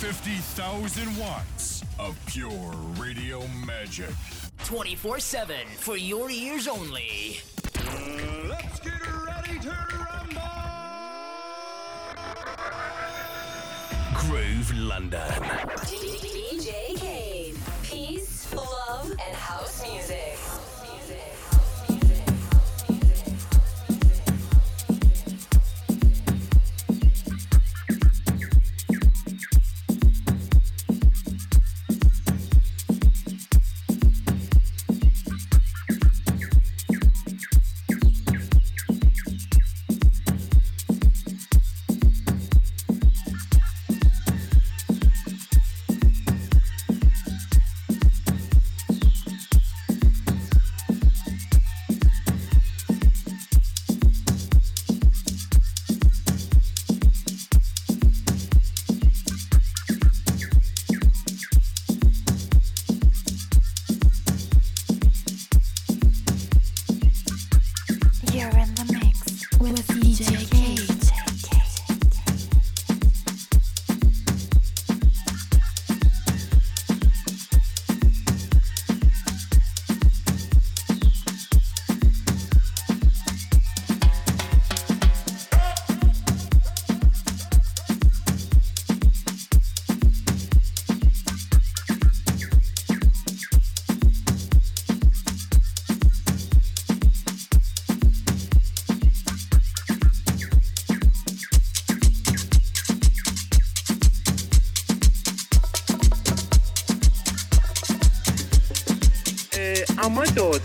50,000 watts of pure radio magic. 24 7 for your ears only. Let's get ready to rumble! Groove London.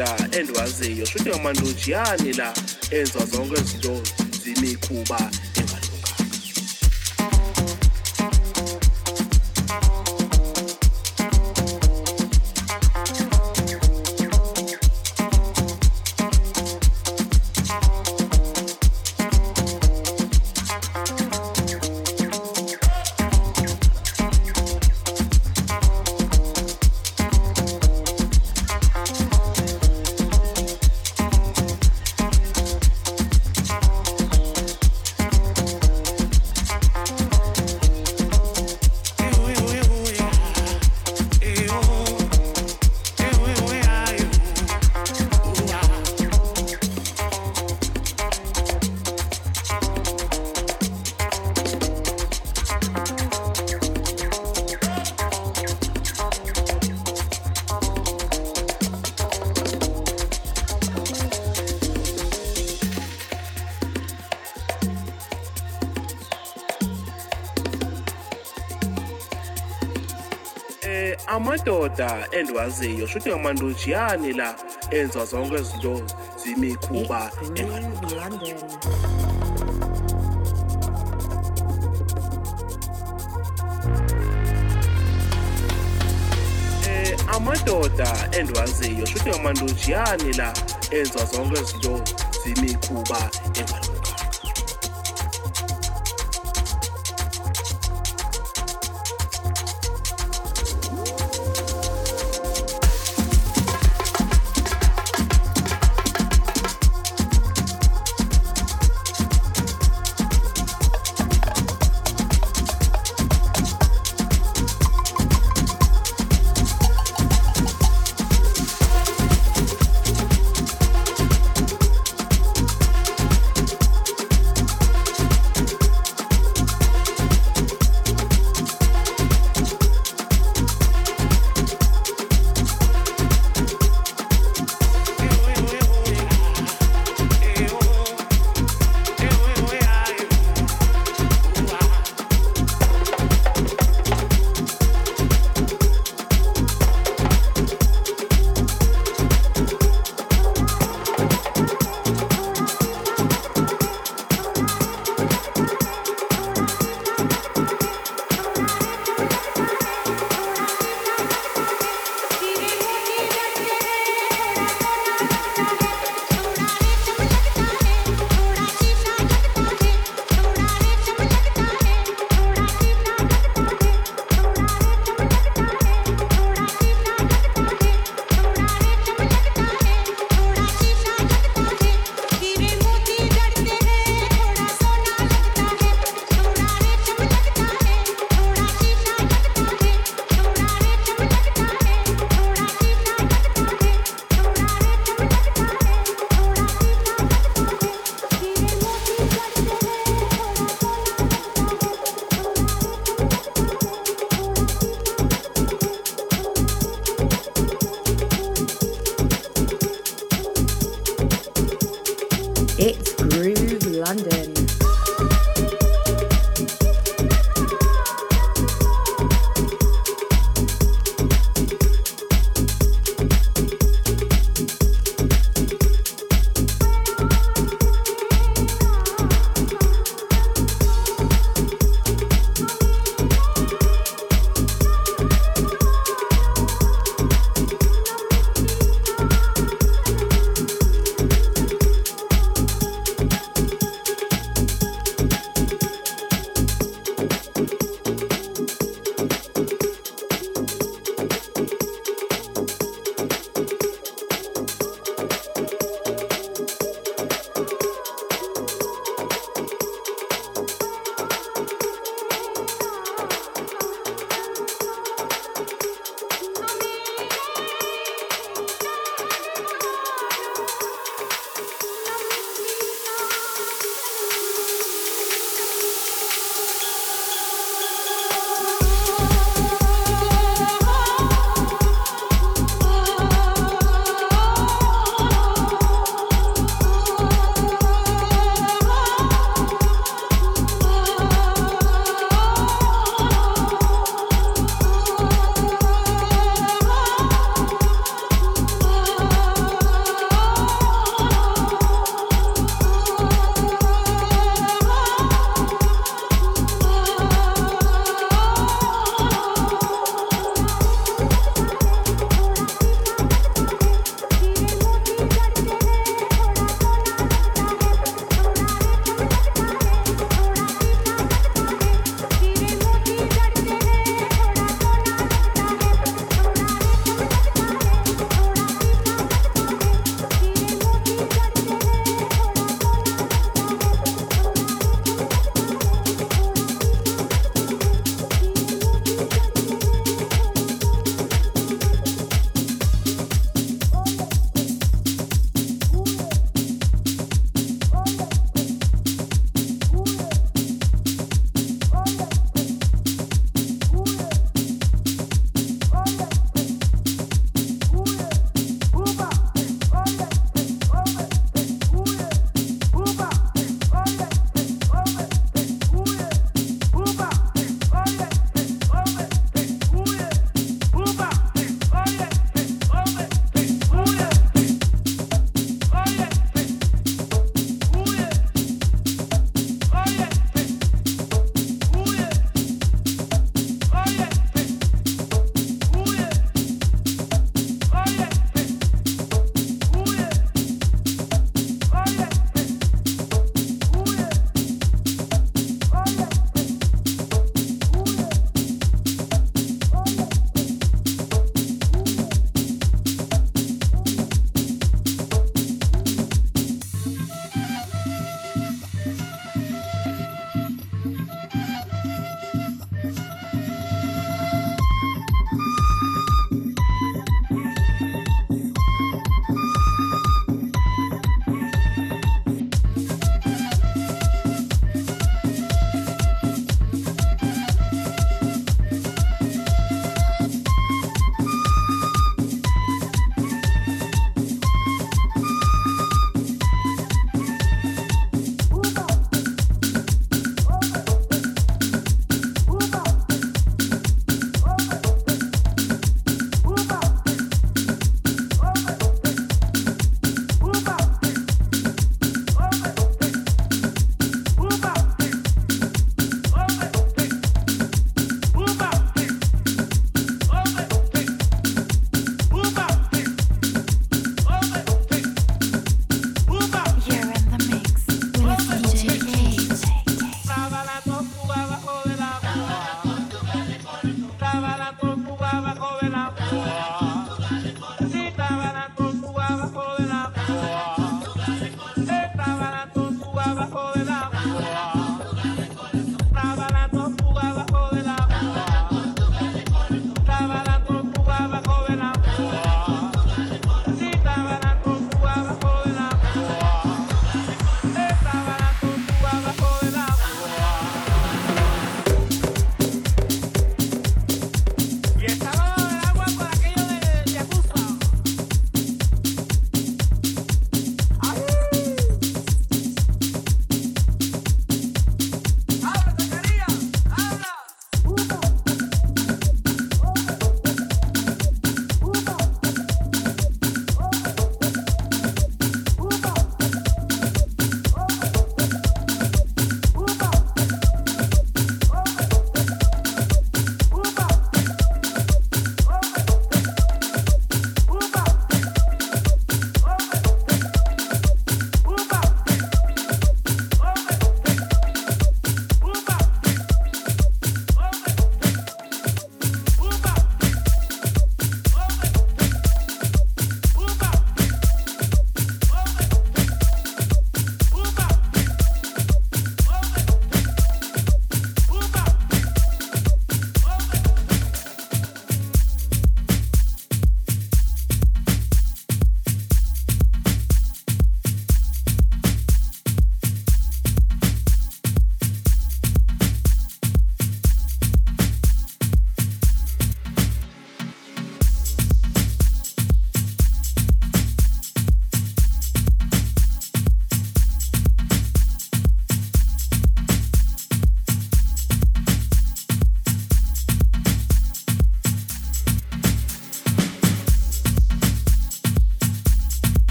Amadoda endiwaziyo shuthi amandojiyani la enza zonke izinto zimikhuba. Amadoda endiwaziyo shuthi amandojiyani la enza zonke izinto zimikhuba engalunganga. eh amadoda endiwaziyo shuthi amandojiyani la enza zonke izinto zimikhuba engalunganga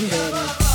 London.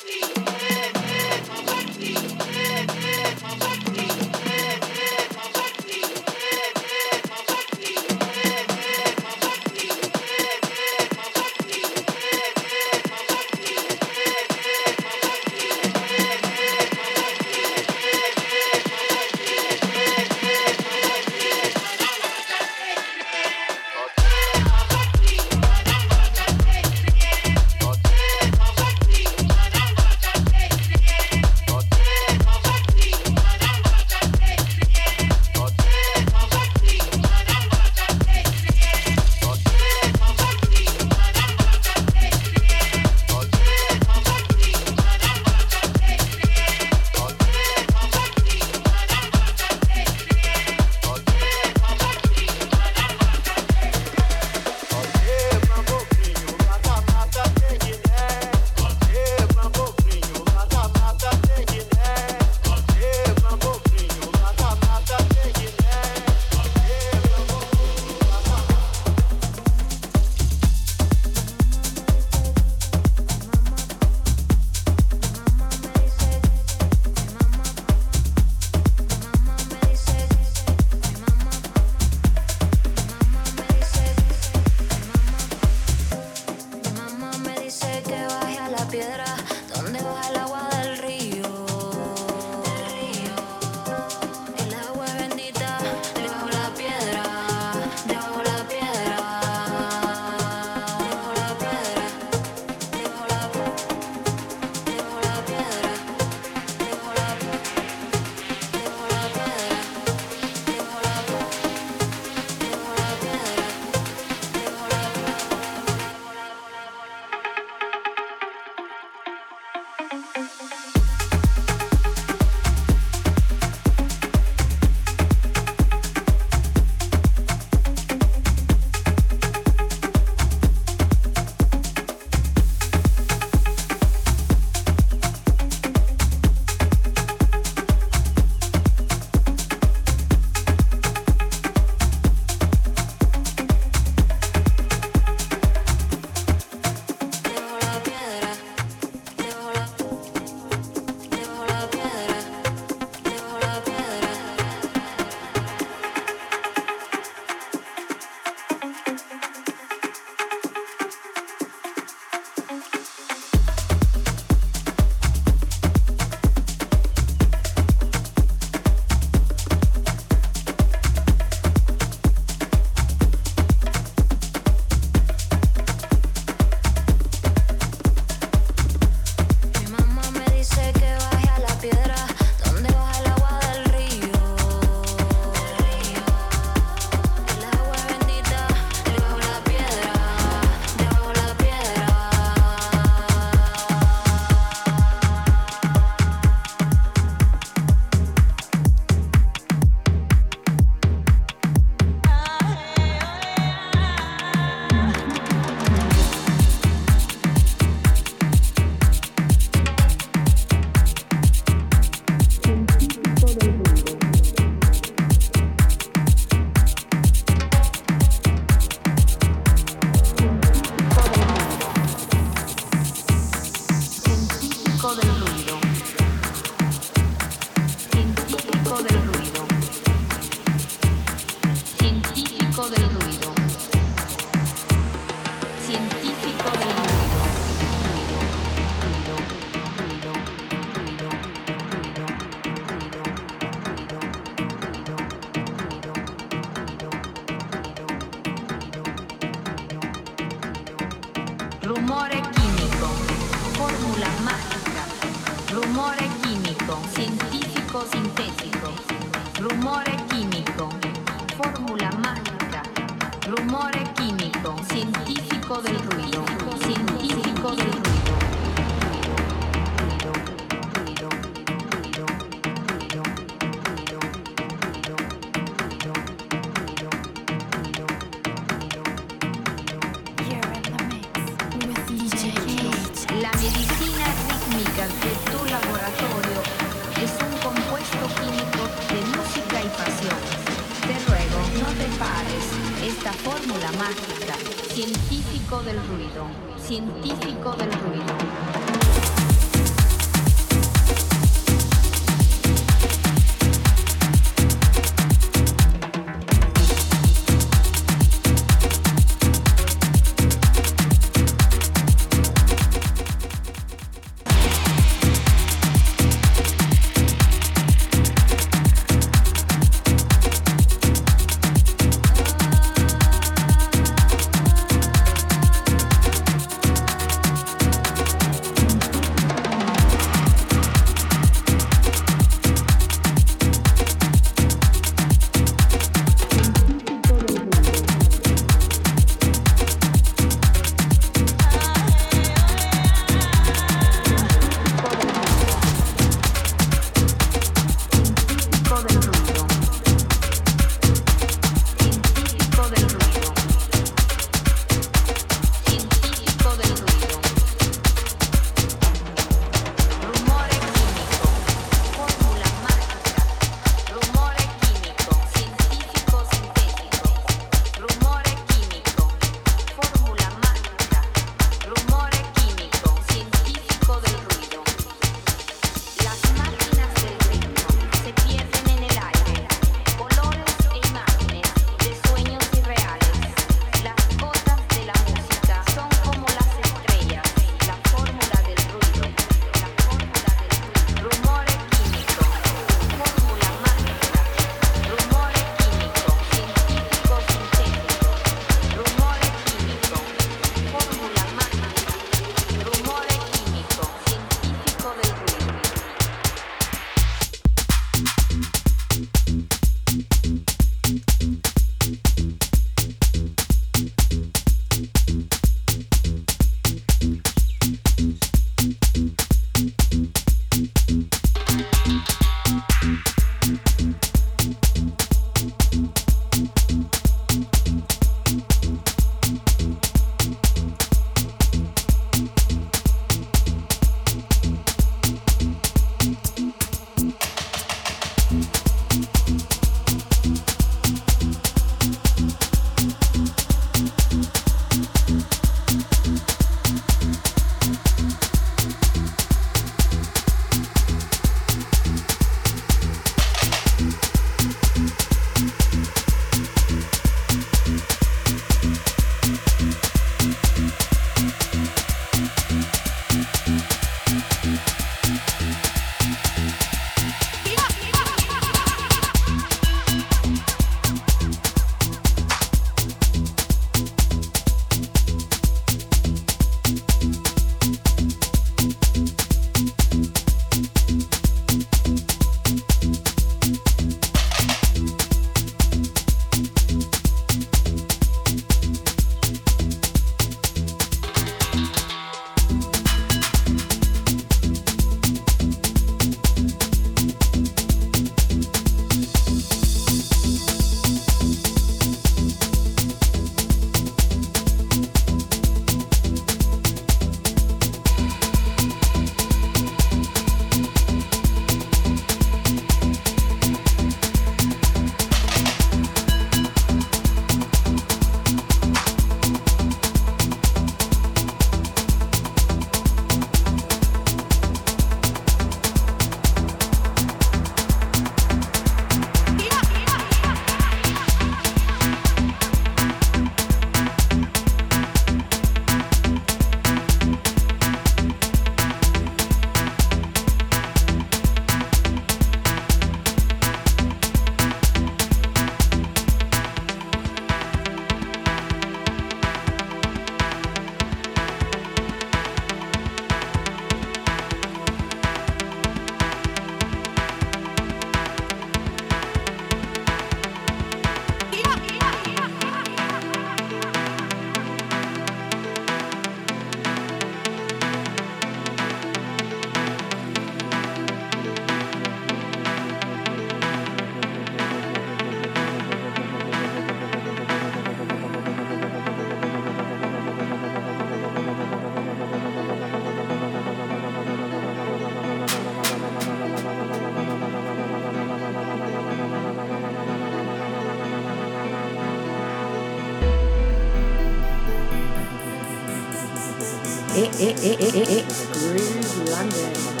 Eh, eh, eh, Groove London.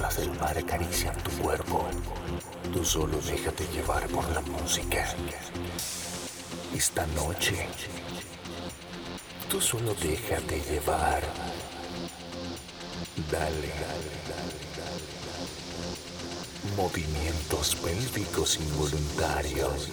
olas del mar acarician tu cuerpo, tú solo déjate llevar por la música. Esta noche, tú solo déjate llevar. Dale, Movimientos pélvicos involuntarios.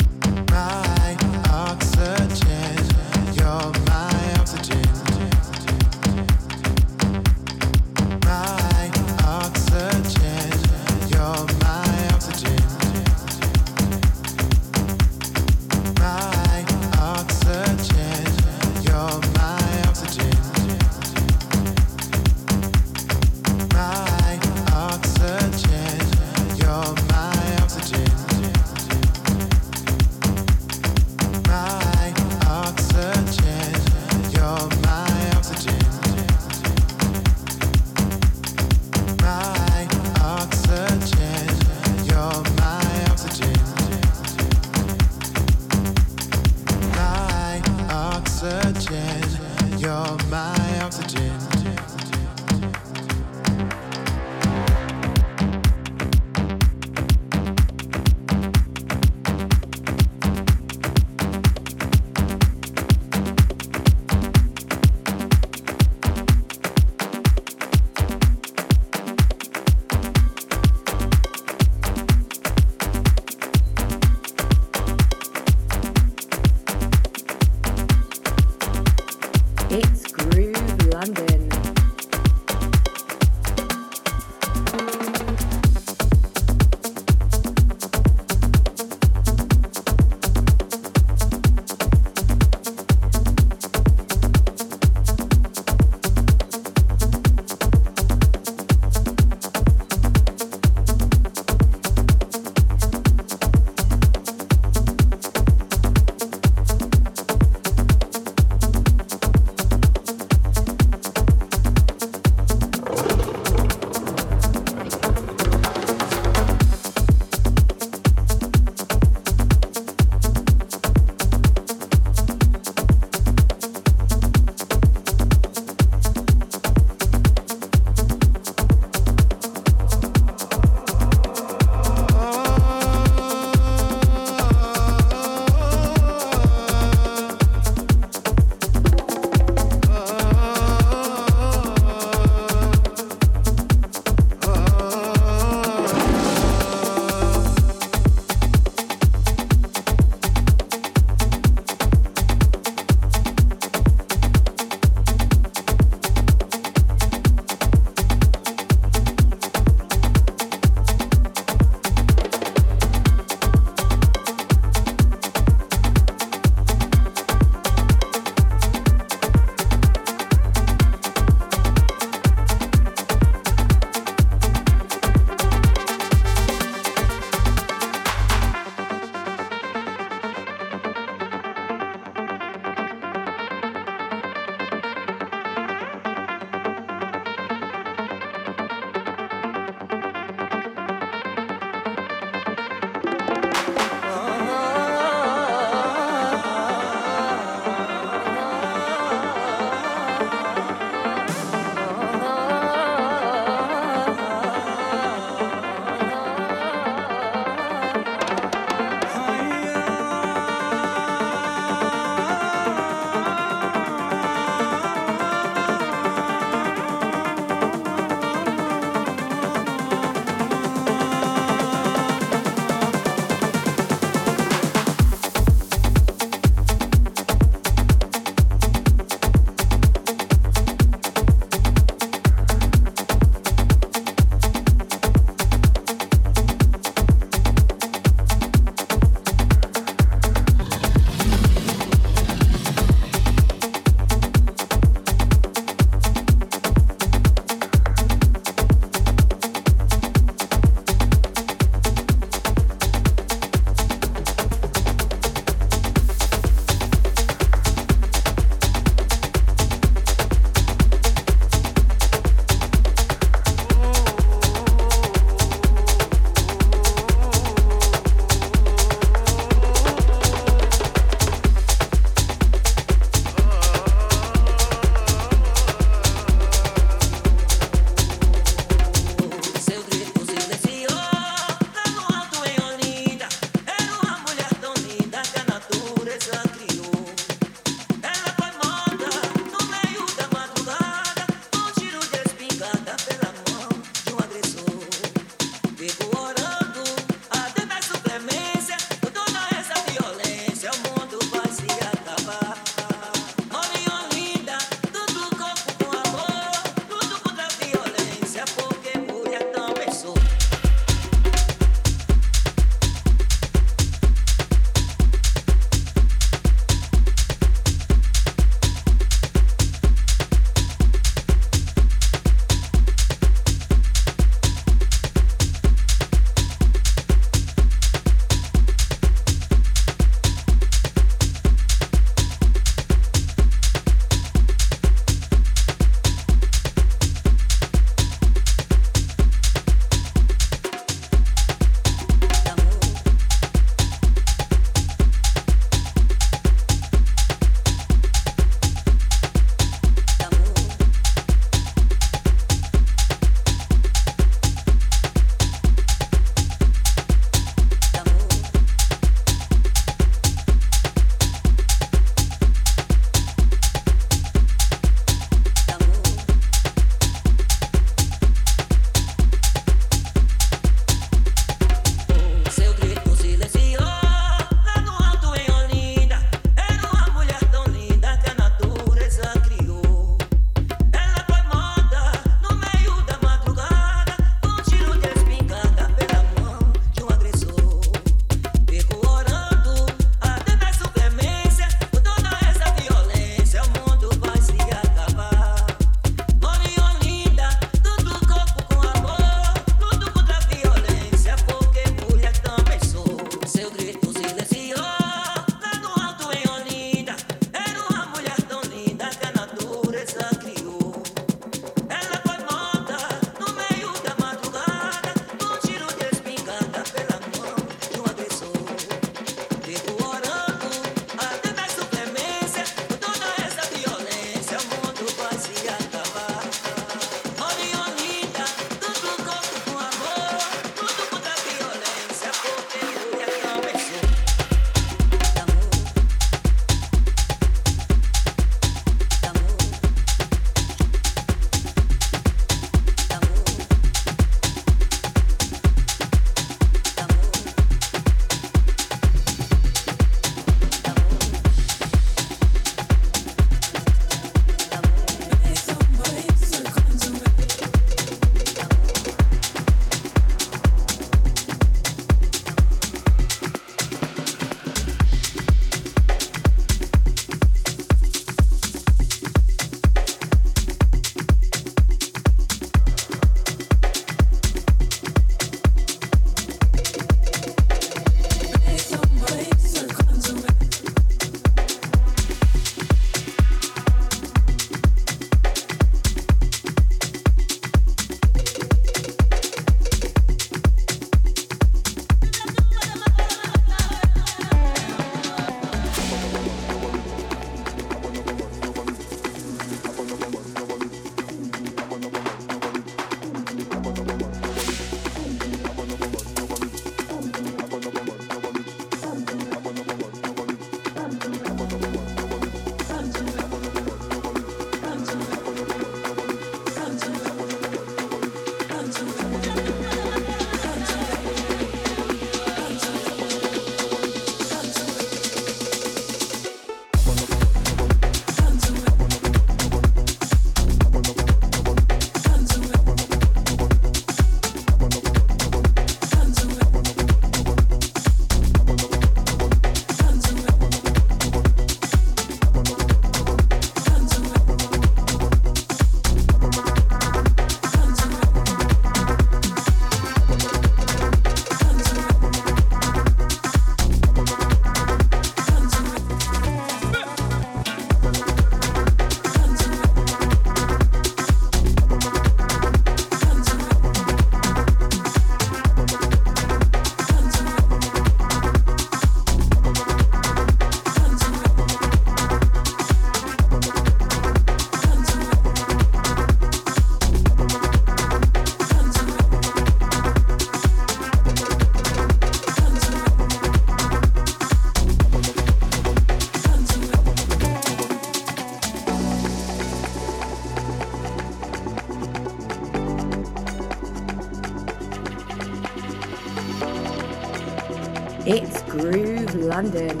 London.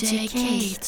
J. K.